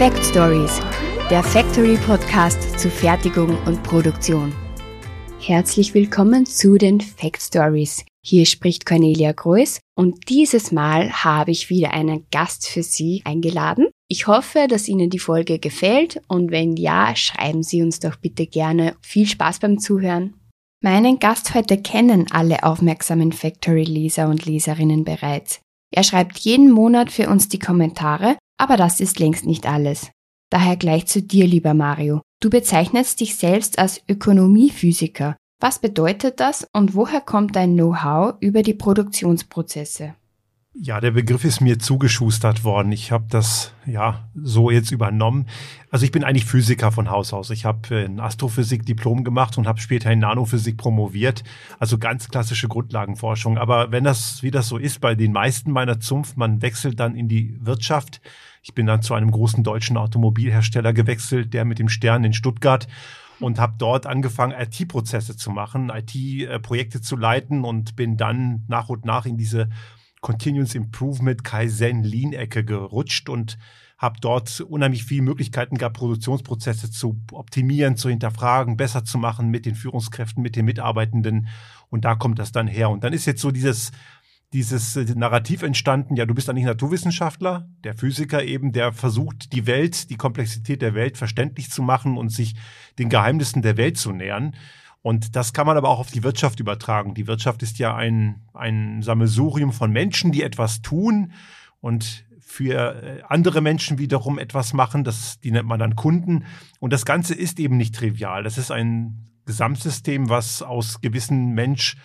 Fact Stories, der Factory Podcast zu Fertigung und Produktion. Herzlich willkommen zu den Fact Stories. Hier spricht Cornelia Greuß und dieses Mal habe ich wieder einen Gast für Sie eingeladen. Ich hoffe, dass Ihnen die Folge gefällt und wenn ja, schreiben Sie uns doch bitte gerne. Viel Spaß beim Zuhören. Meinen Gast heute kennen alle aufmerksamen Factory-Leser und Leserinnen bereits. Er schreibt jeden Monat für uns die Kommentare, aber das ist längst nicht alles. Daher gleich zu dir, lieber Mario. Du bezeichnest dich selbst als Ökonomiephysiker. Was bedeutet das und woher kommt dein Know-how über die Produktionsprozesse? Ja, der Begriff ist mir zugeschustert worden. Ich habe das ja so jetzt übernommen. Also ich bin eigentlich Physiker von Haus aus. Ich habe in Astrophysik Diplom gemacht und habe später in Nanophysik promoviert. Also ganz klassische Grundlagenforschung. Aber wenn das, wie das so ist bei den meisten meiner Zunft, man wechselt dann in die Wirtschaft. Ich bin dann zu einem großen deutschen Automobilhersteller gewechselt, der mit dem Stern in Stuttgart und habe dort angefangen, IT-Prozesse zu machen, IT-Projekte zu leiten und bin dann nach und nach in diese Continuous Improvement, Kaizen, Lean-Ecke gerutscht und habe dort unheimlich viele Möglichkeiten gehabt, Produktionsprozesse zu optimieren, zu hinterfragen, besser zu machen mit den Führungskräften, mit den Mitarbeitenden. Und da kommt das dann her. Und dann ist jetzt so dieses dieses äh, Narrativ entstanden, ja, du bist eigentlich Naturwissenschaftler, der Physiker eben, der versucht, die Welt, die Komplexität der Welt verständlich zu machen und sich den Geheimnissen der Welt zu nähern. Und das kann man aber auch auf die Wirtschaft übertragen. Die Wirtschaft ist ja ein, ein Sammelsurium von Menschen, die etwas tun und für äh, andere Menschen wiederum etwas machen. Das, die nennt man dann Kunden. Und das Ganze ist eben nicht trivial. Das ist ein Gesamtsystem, was aus gewissen Mensch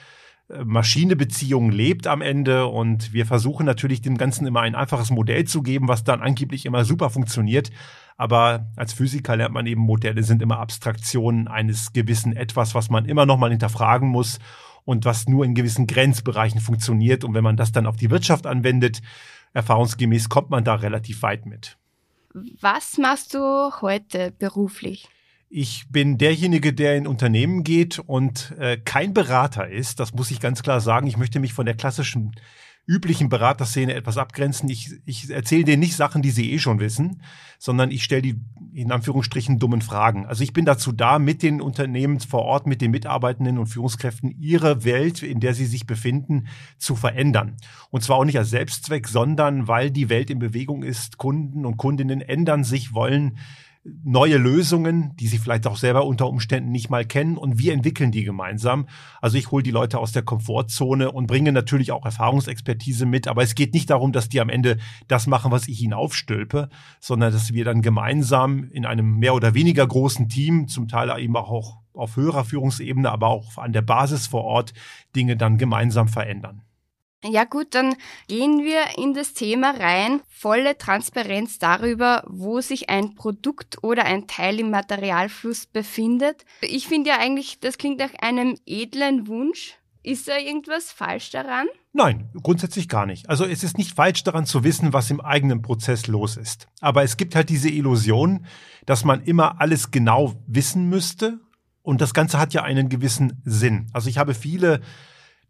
Maschine-Beziehung lebt am Ende und wir versuchen natürlich dem Ganzen immer ein einfaches Modell zu geben, was dann angeblich immer super funktioniert. Aber als Physiker lernt man eben, Modelle sind immer Abstraktionen eines gewissen Etwas, was man immer noch mal hinterfragen muss und was nur in gewissen Grenzbereichen funktioniert. Und wenn man das dann auf die Wirtschaft anwendet, erfahrungsgemäß kommt man da relativ weit mit. Was machst du heute beruflich? Ich bin derjenige, der in Unternehmen geht und äh, kein Berater ist. Das muss ich ganz klar sagen. Ich möchte mich von der klassischen üblichen Beraterszene etwas abgrenzen. Ich, ich erzähle denen nicht Sachen, die sie eh schon wissen, sondern ich stelle die in Anführungsstrichen dummen Fragen. Also ich bin dazu da, mit den Unternehmen vor Ort, mit den Mitarbeitenden und Führungskräften ihre Welt, in der sie sich befinden, zu verändern. Und zwar auch nicht als Selbstzweck, sondern weil die Welt in Bewegung ist. Kunden und Kundinnen ändern sich, wollen neue Lösungen, die sie vielleicht auch selber unter Umständen nicht mal kennen und wir entwickeln die gemeinsam. Also ich hole die Leute aus der Komfortzone und bringe natürlich auch Erfahrungsexpertise mit, aber es geht nicht darum, dass die am Ende das machen, was ich ihnen aufstülpe, sondern dass wir dann gemeinsam in einem mehr oder weniger großen Team, zum Teil eben auch auf höherer Führungsebene, aber auch an der Basis vor Ort Dinge dann gemeinsam verändern. Ja gut, dann gehen wir in das Thema rein. Volle Transparenz darüber, wo sich ein Produkt oder ein Teil im Materialfluss befindet. Ich finde ja eigentlich, das klingt nach einem edlen Wunsch. Ist da irgendwas falsch daran? Nein, grundsätzlich gar nicht. Also es ist nicht falsch daran zu wissen, was im eigenen Prozess los ist. Aber es gibt halt diese Illusion, dass man immer alles genau wissen müsste. Und das Ganze hat ja einen gewissen Sinn. Also ich habe viele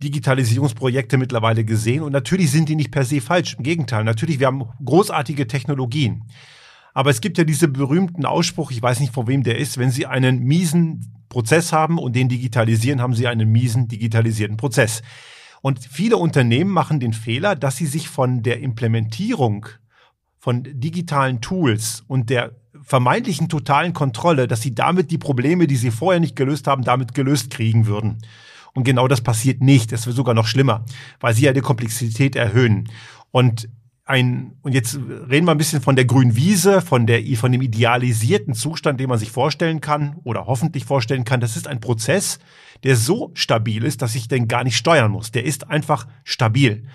Digitalisierungsprojekte mittlerweile gesehen und natürlich sind die nicht per se falsch. Im Gegenteil, natürlich, wir haben großartige Technologien. Aber es gibt ja diesen berühmten Ausspruch, ich weiß nicht von wem der ist, wenn Sie einen miesen Prozess haben und den digitalisieren, haben Sie einen miesen digitalisierten Prozess. Und viele Unternehmen machen den Fehler, dass sie sich von der Implementierung von digitalen Tools und der vermeintlichen totalen Kontrolle, dass sie damit die Probleme, die sie vorher nicht gelöst haben, damit gelöst kriegen würden. Und genau das passiert nicht. Es wird sogar noch schlimmer, weil sie ja die Komplexität erhöhen. Und ein, und jetzt reden wir ein bisschen von der grünen Wiese, von der, von dem idealisierten Zustand, den man sich vorstellen kann oder hoffentlich vorstellen kann. Das ist ein Prozess, der so stabil ist, dass ich den gar nicht steuern muss. Der ist einfach stabil.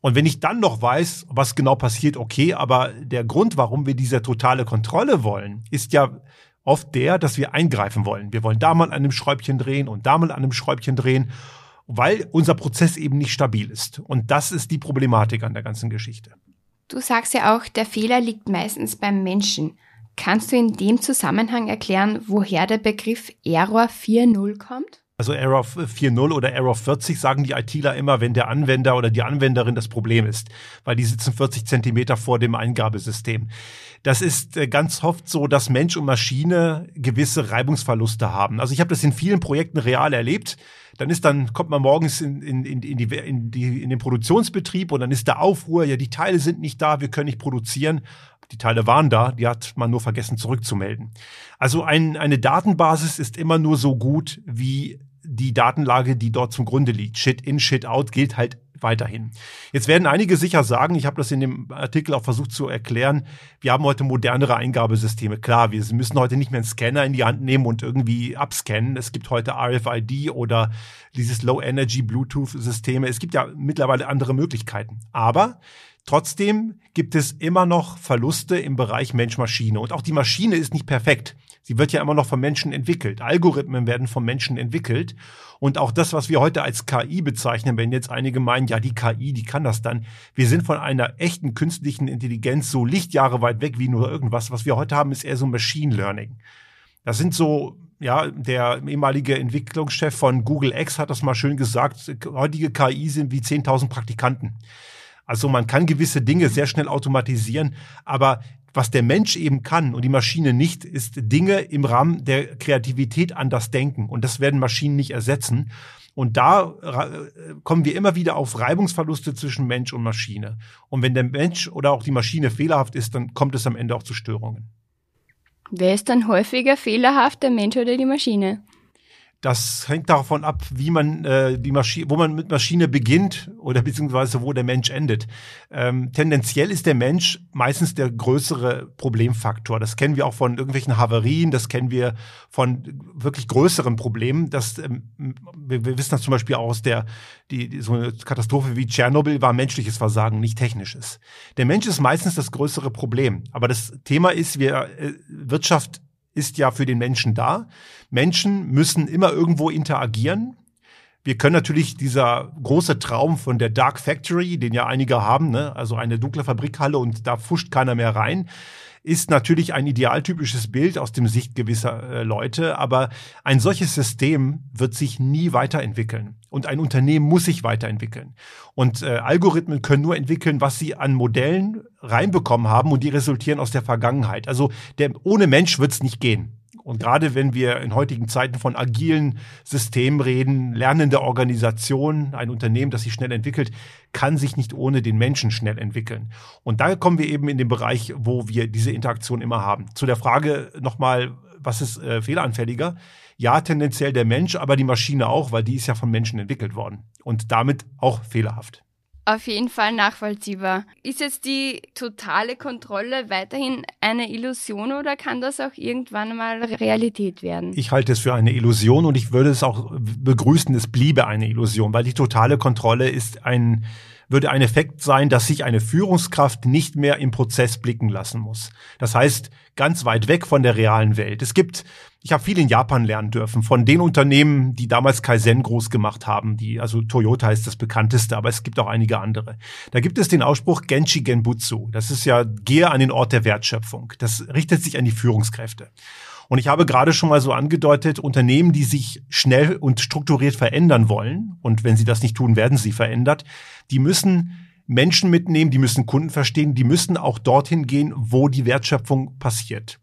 Und wenn ich dann noch weiß, was genau passiert, okay, aber der Grund, warum wir diese totale Kontrolle wollen, ist ja oft der, dass wir eingreifen wollen. Wir wollen da mal an einem Schräubchen drehen und da mal an einem Schräubchen drehen, weil unser Prozess eben nicht stabil ist. Und das ist die Problematik an der ganzen Geschichte. Du sagst ja auch, der Fehler liegt meistens beim Menschen. Kannst du in dem Zusammenhang erklären, woher der Begriff Error 4.0 kommt? Also Error 4.0 oder Error 40 sagen die ITler immer, wenn der Anwender oder die Anwenderin das Problem ist, weil die sitzen 40 Zentimeter vor dem Eingabesystem. Das ist äh, ganz oft so, dass Mensch und Maschine gewisse Reibungsverluste haben. Also ich habe das in vielen Projekten real erlebt. Dann ist dann, kommt man morgens in, in, in, die, in, die, in den Produktionsbetrieb und dann ist der Aufruhr, ja, die Teile sind nicht da, wir können nicht produzieren. Die Teile waren da, die hat man nur vergessen zurückzumelden. Also ein, eine Datenbasis ist immer nur so gut wie die Datenlage, die dort zum Grunde liegt. Shit in, Shit out gilt halt weiterhin. Jetzt werden einige sicher sagen, ich habe das in dem Artikel auch versucht zu erklären, wir haben heute modernere Eingabesysteme. Klar, wir müssen heute nicht mehr einen Scanner in die Hand nehmen und irgendwie abscannen. Es gibt heute RFID oder dieses Low-Energy Bluetooth-Systeme. Es gibt ja mittlerweile andere Möglichkeiten. Aber Trotzdem gibt es immer noch Verluste im Bereich Mensch-Maschine. Und auch die Maschine ist nicht perfekt. Sie wird ja immer noch von Menschen entwickelt. Algorithmen werden von Menschen entwickelt. Und auch das, was wir heute als KI bezeichnen, wenn jetzt einige meinen, ja, die KI, die kann das dann. Wir sind von einer echten künstlichen Intelligenz so Lichtjahre weit weg wie nur irgendwas. Was wir heute haben, ist eher so Machine Learning. Das sind so ja, der ehemalige Entwicklungschef von Google X hat das mal schön gesagt, heutige KI sind wie 10.000 Praktikanten. Also man kann gewisse Dinge sehr schnell automatisieren, aber was der Mensch eben kann und die Maschine nicht, ist Dinge im Rahmen der Kreativität anders denken. Und das werden Maschinen nicht ersetzen. Und da äh, kommen wir immer wieder auf Reibungsverluste zwischen Mensch und Maschine. Und wenn der Mensch oder auch die Maschine fehlerhaft ist, dann kommt es am Ende auch zu Störungen. Wer ist dann häufiger fehlerhaft, der Mensch oder die Maschine? Das hängt davon ab, wie man äh, die Maschine, wo man mit Maschine beginnt oder beziehungsweise wo der Mensch endet. Ähm, tendenziell ist der Mensch meistens der größere Problemfaktor. Das kennen wir auch von irgendwelchen Havarien, das kennen wir von wirklich größeren Problemen. Das, ähm, wir, wir wissen das zum Beispiel auch aus der die, die, so eine Katastrophe wie Tschernobyl war menschliches Versagen, nicht technisches. Der Mensch ist meistens das größere Problem. Aber das Thema ist, wir äh, Wirtschaft ist ja für den Menschen da. Menschen müssen immer irgendwo interagieren. Wir können natürlich dieser große Traum von der Dark Factory, den ja einige haben, ne? also eine dunkle Fabrikhalle und da fuscht keiner mehr rein, ist natürlich ein idealtypisches Bild aus dem Sicht gewisser äh, Leute, aber ein solches System wird sich nie weiterentwickeln. Und ein Unternehmen muss sich weiterentwickeln. Und äh, Algorithmen können nur entwickeln, was sie an Modellen reinbekommen haben und die resultieren aus der Vergangenheit. Also der, ohne Mensch wird es nicht gehen. Und gerade wenn wir in heutigen Zeiten von agilen Systemen reden, lernende Organisationen, ein Unternehmen, das sich schnell entwickelt, kann sich nicht ohne den Menschen schnell entwickeln. Und da kommen wir eben in den Bereich, wo wir diese Interaktion immer haben. Zu der Frage nochmal, was ist äh, fehleranfälliger? Ja, tendenziell der Mensch, aber die Maschine auch, weil die ist ja von Menschen entwickelt worden und damit auch fehlerhaft auf jeden Fall nachvollziehbar. Ist jetzt die totale Kontrolle weiterhin eine Illusion oder kann das auch irgendwann mal Realität werden? Ich halte es für eine Illusion und ich würde es auch begrüßen, es bliebe eine Illusion, weil die totale Kontrolle ist ein würde ein Effekt sein, dass sich eine Führungskraft nicht mehr im Prozess blicken lassen muss. Das heißt, ganz weit weg von der realen Welt. Es gibt, ich habe viel in Japan lernen dürfen, von den Unternehmen, die damals Kaizen groß gemacht haben, die, also Toyota ist das bekannteste, aber es gibt auch einige andere. Da gibt es den Ausspruch Genshi Genbutsu. Das ist ja, gehe an den Ort der Wertschöpfung. Das richtet sich an die Führungskräfte. Und ich habe gerade schon mal so angedeutet, Unternehmen, die sich schnell und strukturiert verändern wollen, und wenn sie das nicht tun, werden sie verändert, die müssen Menschen mitnehmen, die müssen Kunden verstehen, die müssen auch dorthin gehen, wo die Wertschöpfung passiert.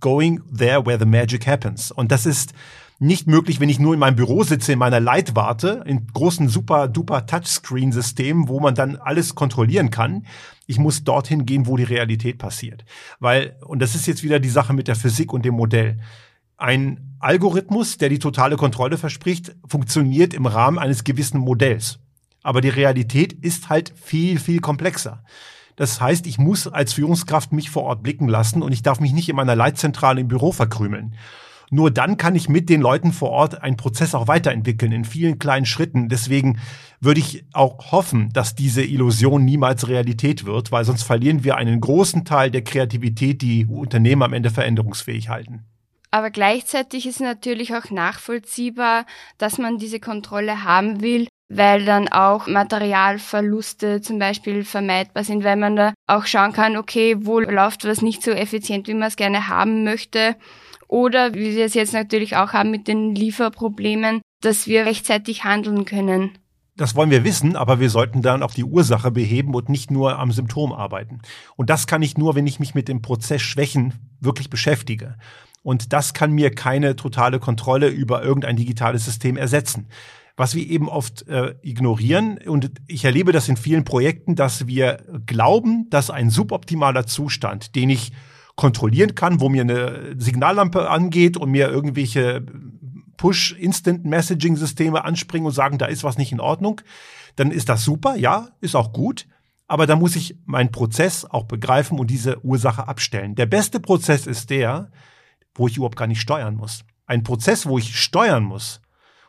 Going there where the magic happens. Und das ist nicht möglich, wenn ich nur in meinem Büro sitze, in meiner Leitwarte, in großen super duper Touchscreen-Systemen, wo man dann alles kontrollieren kann. Ich muss dorthin gehen, wo die Realität passiert. Weil, und das ist jetzt wieder die Sache mit der Physik und dem Modell. Ein Algorithmus, der die totale Kontrolle verspricht, funktioniert im Rahmen eines gewissen Modells. Aber die Realität ist halt viel, viel komplexer. Das heißt, ich muss als Führungskraft mich vor Ort blicken lassen und ich darf mich nicht in meiner Leitzentrale im Büro verkrümeln. Nur dann kann ich mit den Leuten vor Ort einen Prozess auch weiterentwickeln in vielen kleinen Schritten. Deswegen würde ich auch hoffen, dass diese Illusion niemals Realität wird, weil sonst verlieren wir einen großen Teil der Kreativität, die Unternehmen am Ende veränderungsfähig halten. Aber gleichzeitig ist natürlich auch nachvollziehbar, dass man diese Kontrolle haben will, weil dann auch Materialverluste zum Beispiel vermeidbar sind, weil man da auch schauen kann, okay, wo läuft was nicht so effizient, wie man es gerne haben möchte oder wie wir es jetzt natürlich auch haben mit den Lieferproblemen, dass wir rechtzeitig handeln können? Das wollen wir wissen, aber wir sollten dann auch die Ursache beheben und nicht nur am Symptom arbeiten. Und das kann ich nur, wenn ich mich mit dem Prozess Schwächen wirklich beschäftige. Und das kann mir keine totale Kontrolle über irgendein digitales System ersetzen. Was wir eben oft äh, ignorieren, und ich erlebe das in vielen Projekten, dass wir glauben, dass ein suboptimaler Zustand, den ich kontrollieren kann, wo mir eine Signallampe angeht und mir irgendwelche Push-Instant-Messaging-Systeme anspringen und sagen, da ist was nicht in Ordnung, dann ist das super, ja, ist auch gut. Aber da muss ich meinen Prozess auch begreifen und diese Ursache abstellen. Der beste Prozess ist der, wo ich überhaupt gar nicht steuern muss. Ein Prozess, wo ich steuern muss.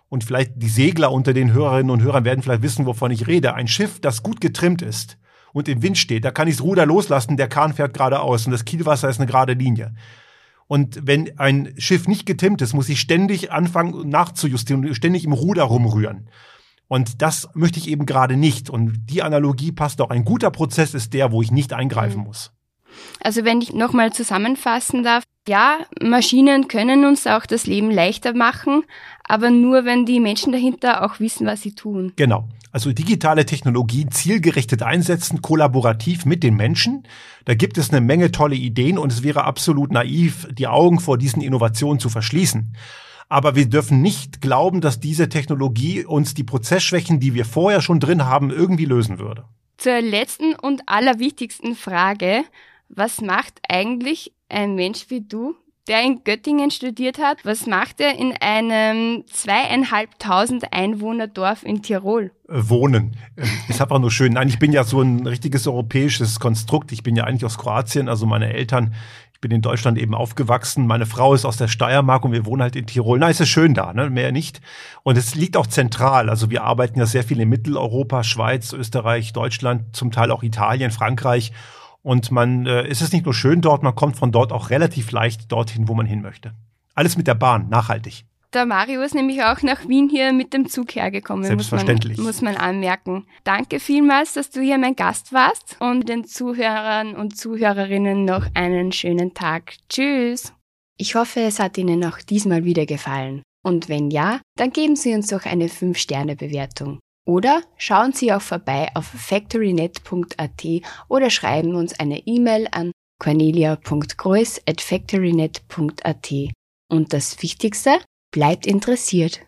Und vielleicht die Segler unter den Hörerinnen und Hörern werden vielleicht wissen, wovon ich rede. Ein Schiff, das gut getrimmt ist und im Wind steht, da kann ich das Ruder loslassen, der Kahn fährt geradeaus und das Kielwasser ist eine gerade Linie. Und wenn ein Schiff nicht getimmt ist, muss ich ständig anfangen nachzujustieren, ständig im Ruder rumrühren. Und das möchte ich eben gerade nicht. Und die Analogie passt auch. Ein guter Prozess ist der, wo ich nicht eingreifen mhm. muss. Also wenn ich nochmal zusammenfassen darf, ja, Maschinen können uns auch das Leben leichter machen, aber nur wenn die Menschen dahinter auch wissen, was sie tun. Genau. Also digitale Technologien zielgerichtet einsetzen, kollaborativ mit den Menschen. Da gibt es eine Menge tolle Ideen und es wäre absolut naiv, die Augen vor diesen Innovationen zu verschließen. Aber wir dürfen nicht glauben, dass diese Technologie uns die Prozessschwächen, die wir vorher schon drin haben, irgendwie lösen würde. Zur letzten und allerwichtigsten Frage. Was macht eigentlich ein Mensch wie du, der in Göttingen studiert hat, was macht er in einem zweieinhalbtausend Einwohnerdorf in Tirol? Äh, wohnen. Äh, ist einfach nur schön. Nein, ich bin ja so ein richtiges europäisches Konstrukt. Ich bin ja eigentlich aus Kroatien, also meine Eltern ich bin in Deutschland eben aufgewachsen. Meine Frau ist aus der Steiermark und wir wohnen halt in Tirol. Na, ist es schön da, ne? Mehr nicht. Und es liegt auch zentral. Also wir arbeiten ja sehr viel in Mitteleuropa, Schweiz, Österreich, Deutschland, zum Teil auch Italien, Frankreich. Und man, äh, ist es nicht nur schön dort, man kommt von dort auch relativ leicht dorthin, wo man hin möchte. Alles mit der Bahn, nachhaltig. Der Mario ist nämlich auch nach Wien hier mit dem Zug hergekommen. Selbstverständlich. Muss man, muss man anmerken. Danke vielmals, dass du hier mein Gast warst und den Zuhörern und Zuhörerinnen noch einen schönen Tag. Tschüss. Ich hoffe, es hat Ihnen auch diesmal wieder gefallen. Und wenn ja, dann geben Sie uns doch eine 5-Sterne-Bewertung. Oder schauen Sie auch vorbei auf factorynet.at oder schreiben uns eine E-Mail an cornelia.groß at factorynet.at. Und das Wichtigste, bleibt interessiert.